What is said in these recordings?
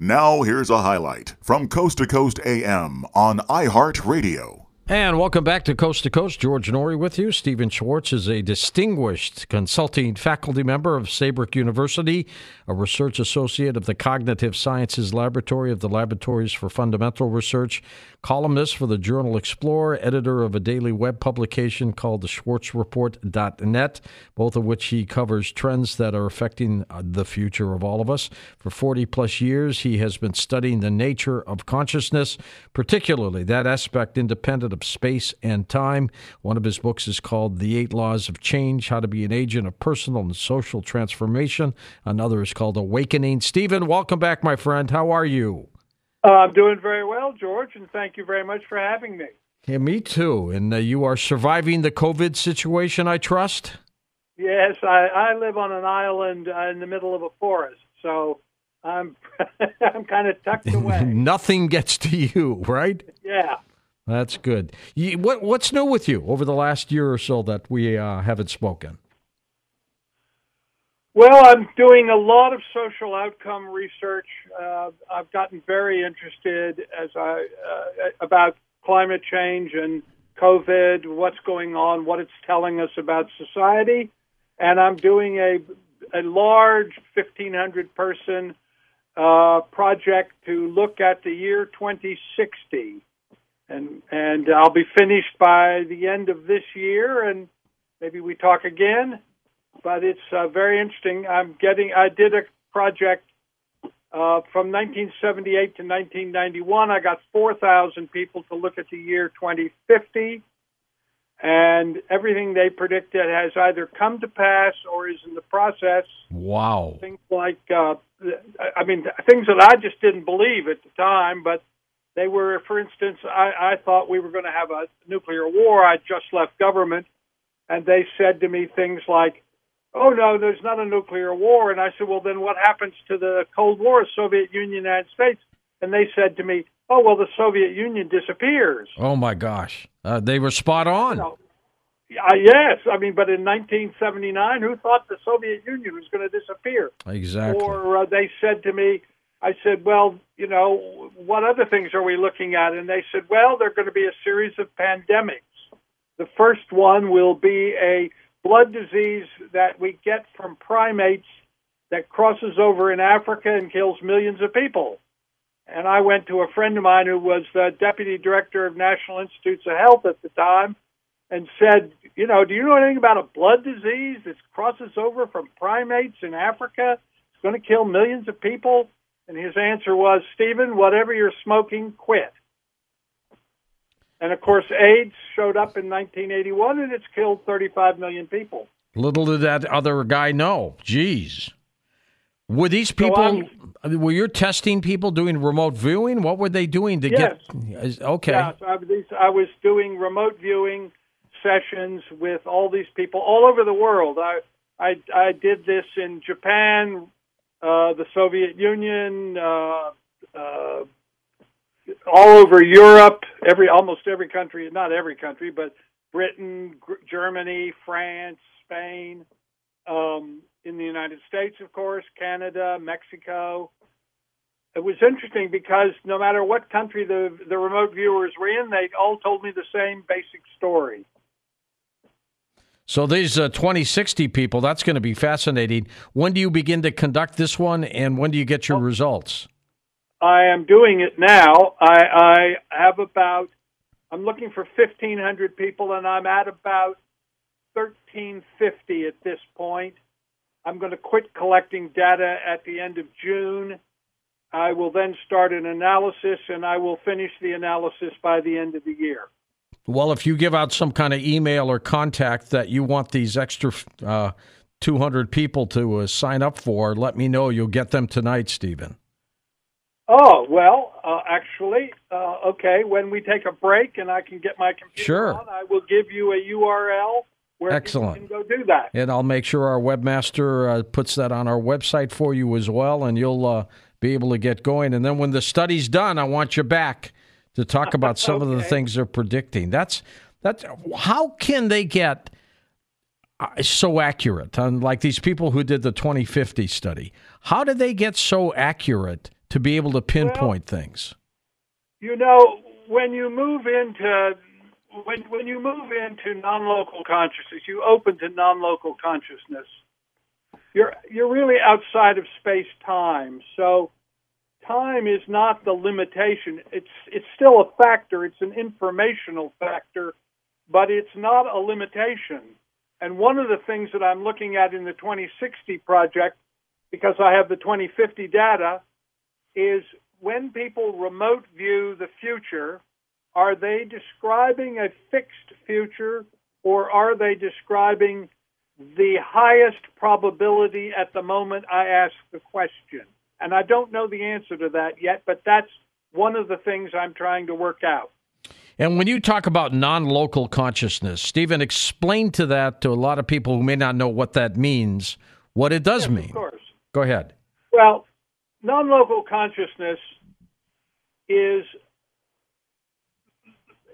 Now, here's a highlight from Coast to Coast AM on iHeartRadio. And welcome back to Coast to Coast. George Noory with you. Stephan Schwartz is a distinguished consulting faculty member of Saybrook University, a research associate of the Cognitive Sciences Laboratory of the Laboratories for Fundamental Research, columnist for the journal Explorer, editor of a daily web publication called the SchwartzReport.net, both of which he covers trends that are affecting uh, the future of all of us. For 40 plus years, he has been studying the nature of consciousness, particularly that aspect independent of space and time. One of his books is called The Eight Laws of Change How to Be an Agent of Personal and Social Transformation. Another is called Awakening. Stephan, welcome back, my friend. How are you? Uh, I'm doing very well, George, and thank you very much for having me. Yeah, me too. And uh, you are surviving the COVID situation, I trust? Yes, I, I live on an island uh, in the middle of a forest, so I'm I'm kind of tucked away. Nothing gets to you, right? Yeah. That's good. You, what what's new with you over the last year or so that we uh, haven't spoken? Well, I'm doing a lot of social outcome research. Uh, I've gotten very interested as I uh, about climate change and COVID, what's going on, what it's telling us about society, and I'm doing a a large 1,500 person uh, project to look at the year 2060, and and I'll be finished by the end of this year, and maybe we talk again but it's uh, very interesting. I'm getting. I did a project uh, from 1978 to 1991. I got 4,000 people to look at the year 2050, and everything they predicted has either come to pass or is in the process. Wow! Things like, uh, I mean, things that I just didn't believe at the time, but they were, for instance, I, I thought we were going to have a nuclear war. I just left government, and they said to me things like oh no, there's not a nuclear war. And I said, well, then what happens to the Cold War, Soviet Union, United States? And they said to me, oh well, the Soviet Union disappears. Oh my gosh, uh, they were spot on. You know, uh, yes, I mean, but in 1979, who thought the Soviet Union was going to disappear? Exactly. Or uh, they said to me, I said, well, you know, what other things are we looking at? And they said, well, there are going to be a series of pandemics. The first one will be a blood disease that we get from primates that crosses over in Africa and kills millions of people. And I went to a friend of mine who was the deputy director of National Institutes of Health at the time and said, you know, do you know anything about a blood disease that crosses over from primates in Africa? It's going to kill millions of people. And his answer was, Stephan, whatever you're smoking, quit. And of course, AIDS showed up in 1981 and it's killed 35 million people. Little did that other guy know. Jeez. Were these people, so were you testing people doing remote viewing? What were they doing to yes. get? Okay. I, I was doing remote viewing sessions with all these people all over the world. I, I, I did this in Japan, uh, the Soviet Union, uh, uh, all over Europe, every almost every country, not every country, but Britain, Germany, France, Spain, um, in the United States, of course, Canada, Mexico. It was interesting because no matter what country the the remote viewers were in, they all told me the same basic story. So these uh, 2060 people, that's going to be fascinating. When do you begin to conduct this one, and when do you get your results? I am doing it now. I, I have about, I'm looking for 1,500 people, and I'm at about 1,350 at this point. I'm going to quit collecting data at the end of June. I will then start an analysis, and I will finish the analysis by the end of the year. Well, if you give out some kind of email or contact that you want these extra uh, 200 people to uh, sign up for, let me know. You'll get them tonight, Stephan. Oh well, uh, actually, uh, okay. When we take a break and I can get my computer sure. on, I will give you a URL where Excellent. you can go do that. And I'll make sure our webmaster uh, puts that on our website for you as well, and you'll uh, be able to get going. And then when the study's done, I want you back to talk about some okay. of the things they're predicting. That's that's how can they get uh, so accurate? Like these people who did the 2050 study, how did they get so accurate? to be able to pinpoint well, things? You know, when you move into when when you move into non-local consciousness, you open to non-local consciousness. You're you're really outside of space-time. So time is not the limitation. It's it's still a factor. It's an informational factor, but it's not a limitation. And one of the things that I'm looking at in the 2060 project, because I have the 2050 data, is when people remote view the future, are they describing a fixed future or are they describing the highest probability at the moment I ask the question? And I don't know the answer to that yet, but that's one of the things I'm trying to work out. And when you talk about non local consciousness, Stephan, explain to that to a lot of people who may not know what that means, what it does yes, mean. Of course. Go ahead. Well, non local consciousness is.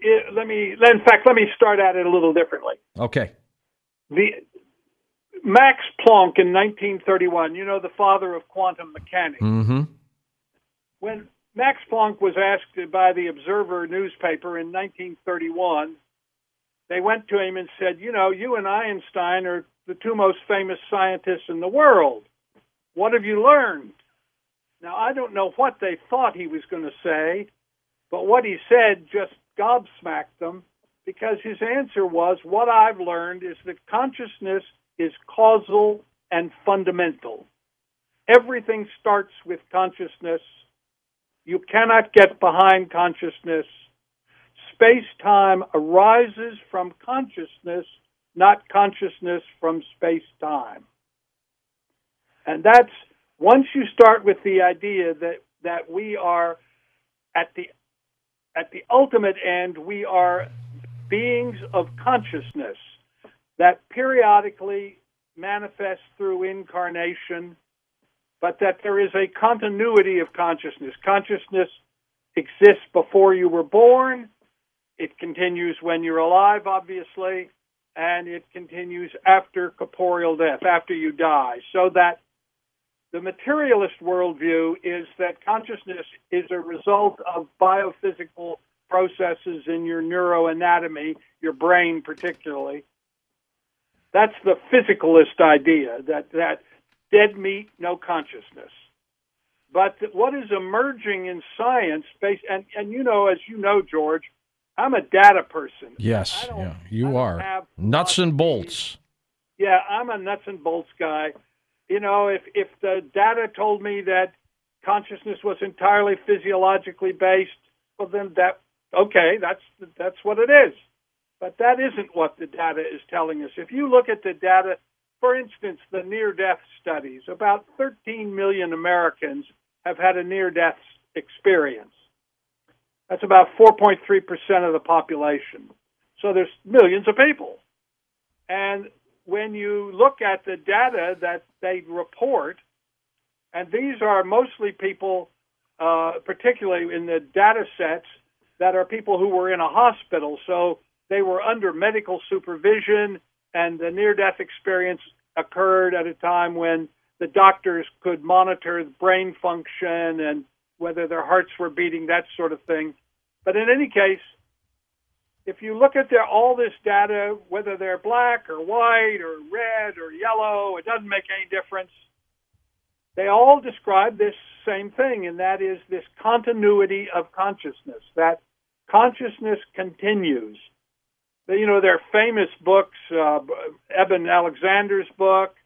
It, let me. In fact, let me start at it a little differently. Okay. The Max Planck in 1931, you know, the father of quantum mechanics. Mm-hmm. When Max Planck was asked by the Observer newspaper in 1931. They went to him and said, You know, you and Einstein are the two most famous scientists in the world. What have you learned? Now, I don't know what they thought he was going to say, but what he said just gobsmacked them because his answer was What I've learned is that consciousness is causal and fundamental. Everything starts with consciousness you cannot get behind consciousness. Space time arises from consciousness, not consciousness from space time. And that's once you start with the idea that, that we are at the at the ultimate end, we are beings of consciousness that periodically manifest through incarnation but that there is a continuity of consciousness. Consciousness exists before you were born, it continues when you're alive, obviously, and it continues after corporeal death, after you die. So that the materialist worldview is that consciousness is a result of biophysical processes in your neuroanatomy, your brain particularly. That's the physicalist idea that, that dead meat, no consciousness. But what is emerging in science, based and and you know, as you know, George, I'm a data person. Yes, yeah, you are nuts and bolts. Yeah, I'm a nuts and bolts guy. You know, if if the data told me that consciousness was entirely physiologically based, well, then that okay, that's that's what it is. But that isn't what the data is telling us. If you look at the data for instance, the near death studies, about 13 million Americans have had a near death experience. That's about 4.3% of the population. So there's millions of people. And when you look at the data that they report, and these are mostly people, uh, particularly in the data sets, that are people who were in a hospital. So they were under medical supervision and the near death experience occurred at a time when the doctors could monitor brain function and whether their hearts were beating, that sort of thing. But in any case, if you look at their, all this data, whether they're black or white or red or yellow, it doesn't make any difference. They all describe this same thing, and that is this continuity of consciousness, that consciousness continues you know, their famous books, uh, Eben Alexander's book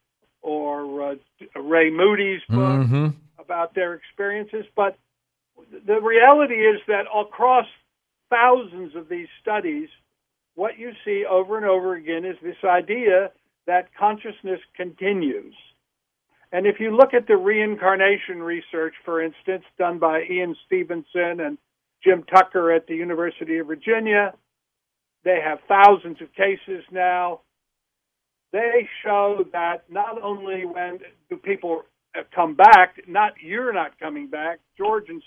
or uh, Ray Moody's book mm-hmm. about their experiences. But the reality is that across thousands of these studies, what you see over and over again is this idea that consciousness continues. And if you look at the reincarnation research, for instance, done by Ian Stevenson and Jim Tucker at the University of Virginia, they have thousands of cases now. They show that not only when do people come back, not you're not coming back, George and,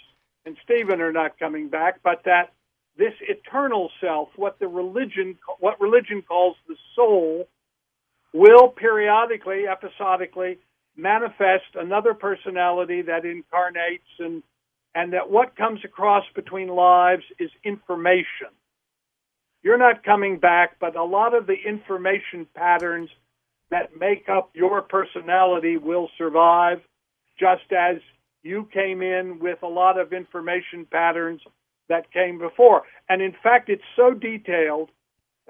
and Stephan are not coming back, but that this eternal self, what the religion, what religion calls the soul, will periodically, episodically manifest another personality that incarnates and and that what comes across between lives is information. You're not coming back, but a lot of the information patterns that make up your personality will survive, just as you came in with a lot of information patterns that came before. And in fact, it's so detailed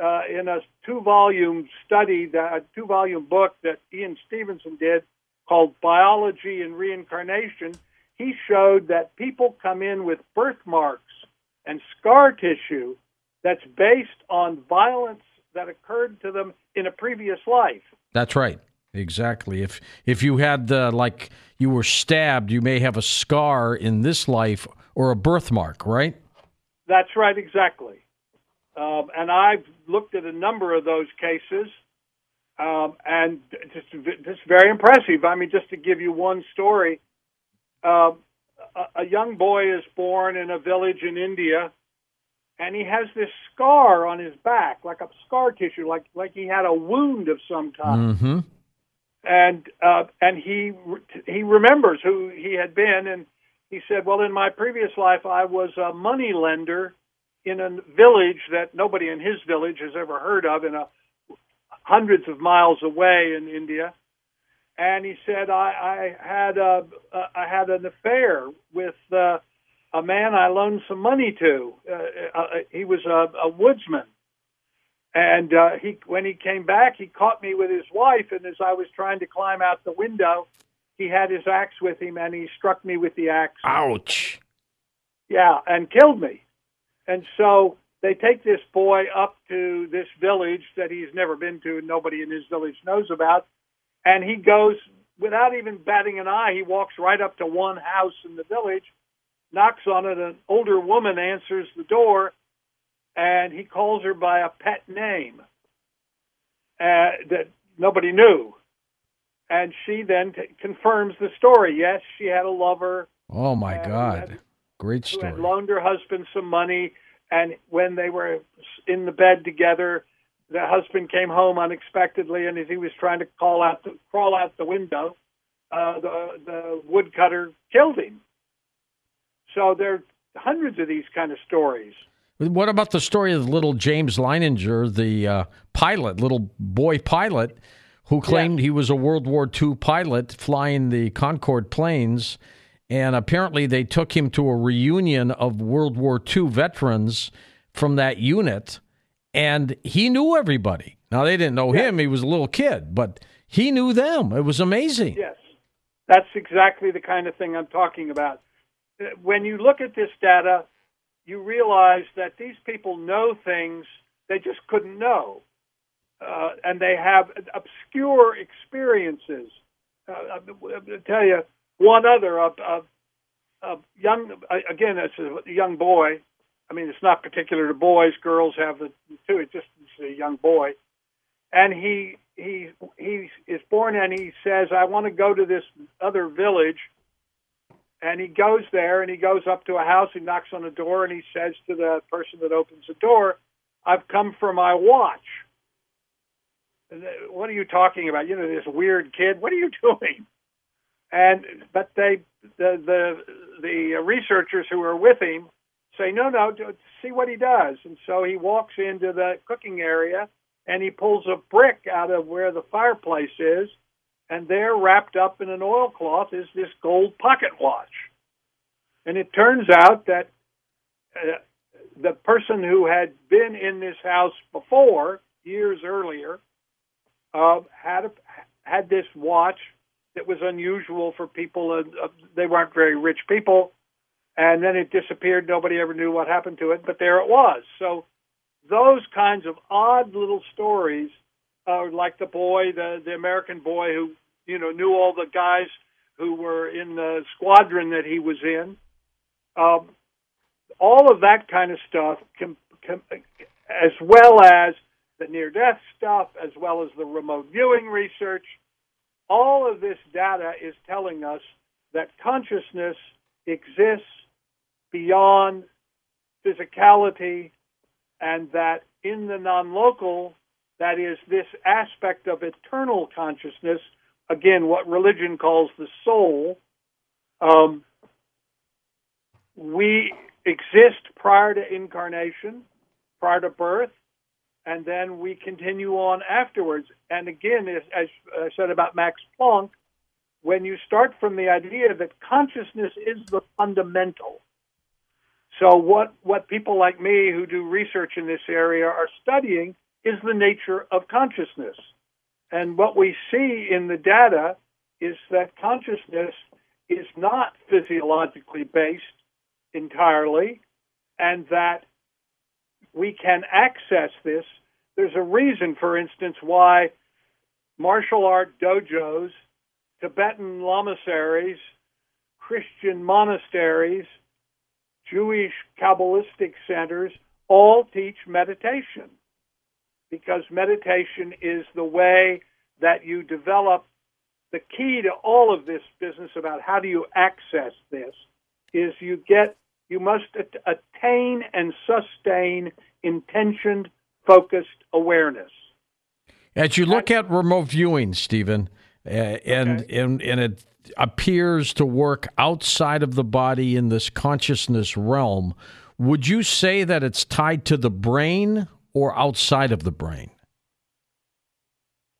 uh, in a two volume study, that, a two volume book that Ian Stevenson did called Biology and Reincarnation. He showed that people come in with birthmarks and scar tissue that's based on violence that occurred to them in a previous life. That's right. Exactly. If if you had uh, like you were stabbed, you may have a scar in this life or a birthmark, right? That's right, exactly. Um, and I've looked at a number of those cases, um, and just just very impressive. I mean, just to give you one story, uh, a, a young boy is born in a village in India, and he has this scar on his back, like a scar tissue, like like he had a wound of some kind. Mm-hmm. And uh, and he he remembers who he had been, and he said, "Well, in my previous life, I was a money lender in a village that nobody in his village has ever heard of, in a hundreds of miles away in India." And he said, "I, I had a I had an affair with uh, a man I loaned some money to. Uh, uh, he was a, a woodsman." And uh, he, when he came back, he caught me with his wife, and as I was trying to climb out the window, he had his axe with him and he struck me with the axe. Ouch. Yeah, and killed me. And so they take this boy up to this village that he's never been to and nobody in his village knows about. And he goes, without even batting an eye, he walks right up to one house in the village, knocks on it. An older woman answers the door, and he calls her by a pet name uh, that nobody knew and she then t- confirms the story. Yes, she had a lover. Oh my God! Had, Great story. Who had loaned her husband some money, and when they were in the bed together, the husband came home unexpectedly, and as he was trying to call out, the, crawl out the window, uh, the the woodcutter killed him. So there are hundreds of these kind of stories. What about the story of little James Leininger, the uh, pilot, little boy pilot? who claimed he was a World War II pilot flying the Concorde planes. And apparently, they took him to a reunion of World War II veterans from that unit, and he knew everybody. Now, they didn't know him, he was a little kid, but he knew them. It was amazing. Yes, that's exactly the kind of thing I'm talking about. When you look at this data, you realize that these people know things they just couldn't know uh, and they have obscure experiences. Uh, I'll tell you one other. A, a, a young, again, it's a young boy. I mean, it's not particular to boys. Girls have the too. It's just it's a young boy, and he he he is born and he says, "I want to go to this other village." And he goes there and he goes up to a house. He knocks on the door and he says to the person that opens the door, "I've come for my watch." Uh, what are you talking about? You know, this weird kid. What are you doing? And but they the the the researchers who are with him say no no see what he does and so he walks into the cooking area and he pulls a brick out of where the fireplace is and there wrapped up in an oilcloth is this gold pocket watch and it turns out that uh, the person who had been in this house before years earlier uh, had a, had this watch that was unusual for people. Uh, they weren't very rich people, and then it disappeared. Nobody ever knew what happened to it, but there it was. So those kinds of odd little stories, uh, like the boy, the the American boy who you know knew all the guys who were in the squadron that he was in. Um, all of that kind of stuff, as well as the near death stuff, as well as the remote viewing research. All of this data is telling us that consciousness exists beyond physicality and that in the non local, that is, this aspect of eternal consciousness, again, what religion calls the soul, um, we exist prior to incarnation, prior to birth, and then we continue on afterwards. And again, as, as I said about Max Planck, when you start from the idea that consciousness is the fundamental. So what, what people like me who do research in this area are studying is the nature of consciousness. And what we see in the data is that consciousness is not physiologically based entirely, and that we can access this. There's a reason, for instance, why martial art dojos, Tibetan lamaseries, Christian monasteries, Jewish Kabbalistic centers all teach meditation because meditation is the way that you develop the key to all of this business about how do you access this is you get you must attain and sustain intentioned focused awareness as you look at remote viewing stephan uh, and, okay. and and it appears to work outside of the body in this consciousness realm would you say that it's tied to the brain or outside of the brain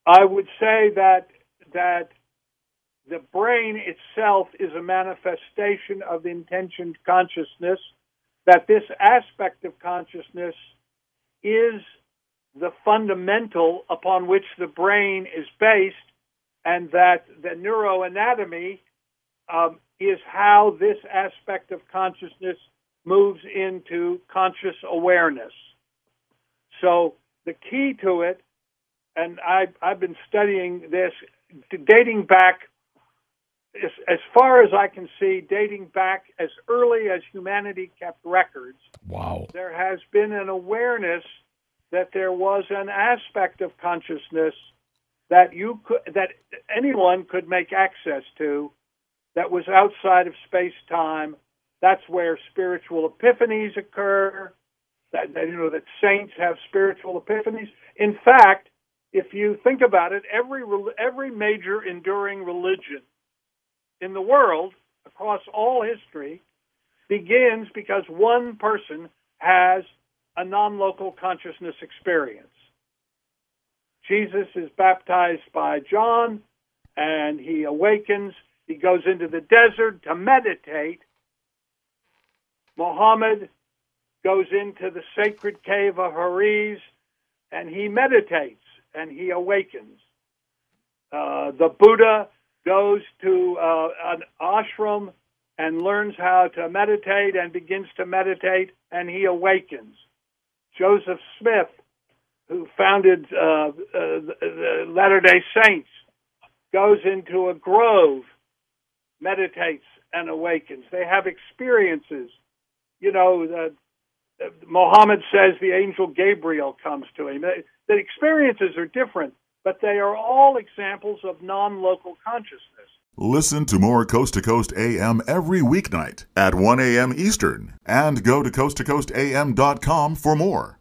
i would say that that the brain itself is a manifestation of intentioned consciousness, that this aspect of consciousness is the fundamental upon which the brain is based, and that the neuroanatomy um, is how this aspect of consciousness moves into conscious awareness. So the key to it, and I've, I've been studying this dating back as, as far as I can see, dating back as early as humanity kept records, wow, there has been an awareness that there was an aspect of consciousness that you could, that anyone could make access to, that was outside of space time. That's where spiritual epiphanies occur. That, that you know that saints have spiritual epiphanies. In fact, if you think about it, every every major enduring religion in the world across all history begins because one person has a non local consciousness experience. Jesus is baptized by John and he awakens. He goes into the desert to meditate. Muhammad goes into the sacred cave of Hariz, and he meditates and he awakens. Uh, the Buddha goes to uh, an ashram and learns how to meditate and begins to meditate, and he awakens. Joseph Smith, who founded uh, uh, the Latter day Saints, goes into a grove, meditates, and awakens. They have experiences. You know, the, Mohammed says the angel Gabriel comes to him. The experiences are different, but they are all examples of non local consciousness. Listen to more Coast to Coast AM every weeknight at 1 a.m. Eastern and go to coasttocoastam.com for more.